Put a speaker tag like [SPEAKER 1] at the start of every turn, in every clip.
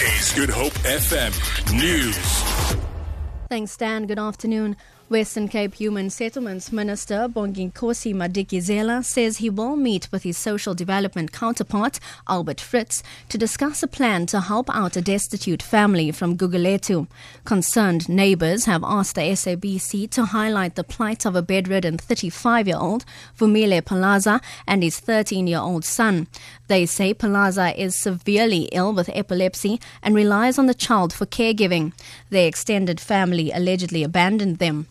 [SPEAKER 1] Is Good Hope FM News.
[SPEAKER 2] Thanks, Dan. Good afternoon. Western Cape Human Settlements Minister Bonginkosi Madikizela says he will meet with his social development counterpart, Albert Fritz, to discuss a plan to help out a destitute family from Gugulethu. Concerned neighbors have asked the SABC to highlight the plight of a bedridden 35 year old, Vumile Palaza, and his 13 year old son. They say Palaza is severely ill with epilepsy and relies on the child for caregiving. Their extended family allegedly abandoned them.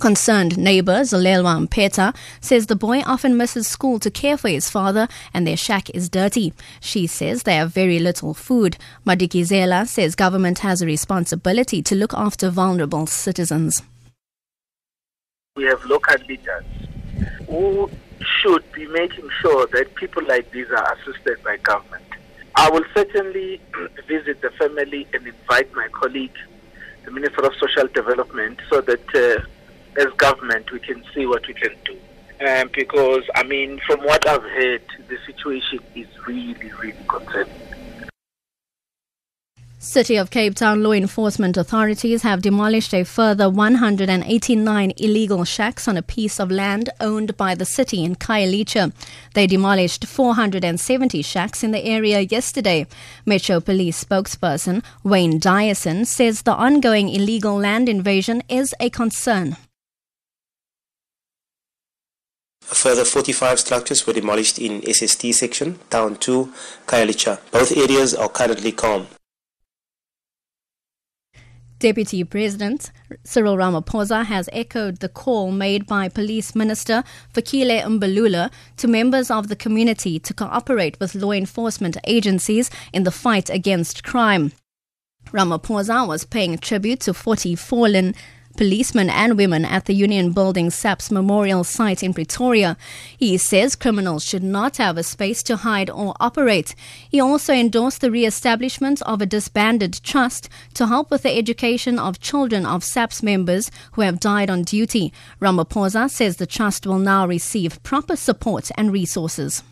[SPEAKER 2] Concerned neighbor Zalelwa Mpeta says the boy often misses school to care for his father and their shack is dirty. She says they have very little food. Madikizela says government has a responsibility to look after vulnerable citizens.
[SPEAKER 3] We have local leaders who should be making sure that people like these are assisted by government. I will certainly visit the family and invite my colleague, the Minister of Social Development, so that uh, as government we can see what we can do. Um, because, I mean, from what I've heard, the situation is really, really concerning.
[SPEAKER 2] City of Cape Town law enforcement authorities have demolished a further 189 illegal shacks on a piece of land owned by the city in Khayelitsha. They demolished 470 shacks in the area yesterday. Metro Police spokesperson Wayne Dyason says the ongoing illegal land invasion is a concern.
[SPEAKER 4] Further 45 structures were demolished in SST section, Town 2, Khayelitsha. Both areas are currently calm.
[SPEAKER 2] Deputy President Cyril Ramaphosa has echoed the call made by Police Minister Fikile Mbalula to members of the community to cooperate with law enforcement agencies in the fight against crime. Ramaphosa was paying tribute to 40 fallen policemen and women at the Union Building SAPS Memorial site in Pretoria. He says criminals should not have a space to hide or operate. He also endorsed the re-establishment of a disbanded trust to help with the education of children of SAPS members who have died on duty. Ramaphosa says the trust will now receive proper support and resources.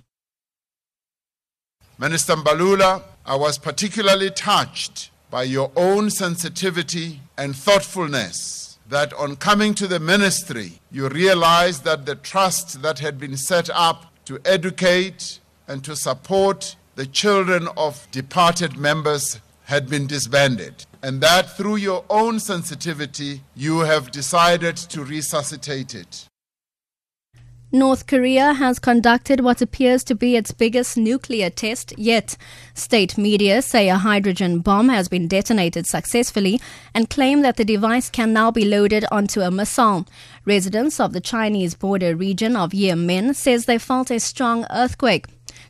[SPEAKER 5] Minister Mbalula, I was particularly touched by your own sensitivity and thoughtfulness that on coming to the ministry, you realized that the trust that had been set up to educate and to support the children of departed members had been disbanded. And that through your own sensitivity, you have decided to resuscitate it.
[SPEAKER 2] North Korea has conducted what appears to be its biggest nuclear test yet. State media say a hydrogen bomb has been detonated successfully and claim that the device can now be loaded onto a missile. Residents of the Chinese border region of Yanbian says they felt a strong earthquake.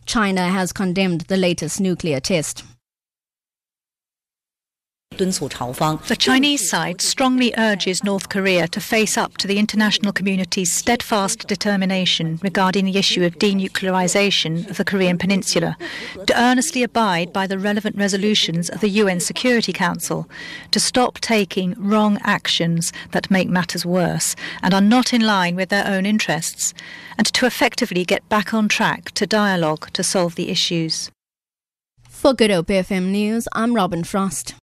[SPEAKER 2] China has condemned the latest nuclear test.
[SPEAKER 6] The Chinese side strongly urges North Korea to face up to the international community's steadfast determination regarding the issue of denuclearization of the Korean Peninsula, to earnestly abide by the relevant resolutions of the UN Security Council, to stop taking wrong actions that make matters worse and are not in line with their own interests, and to effectively get back on track to dialogue to solve the issues.
[SPEAKER 2] For Good Hope FM News, I'm Robin Frost.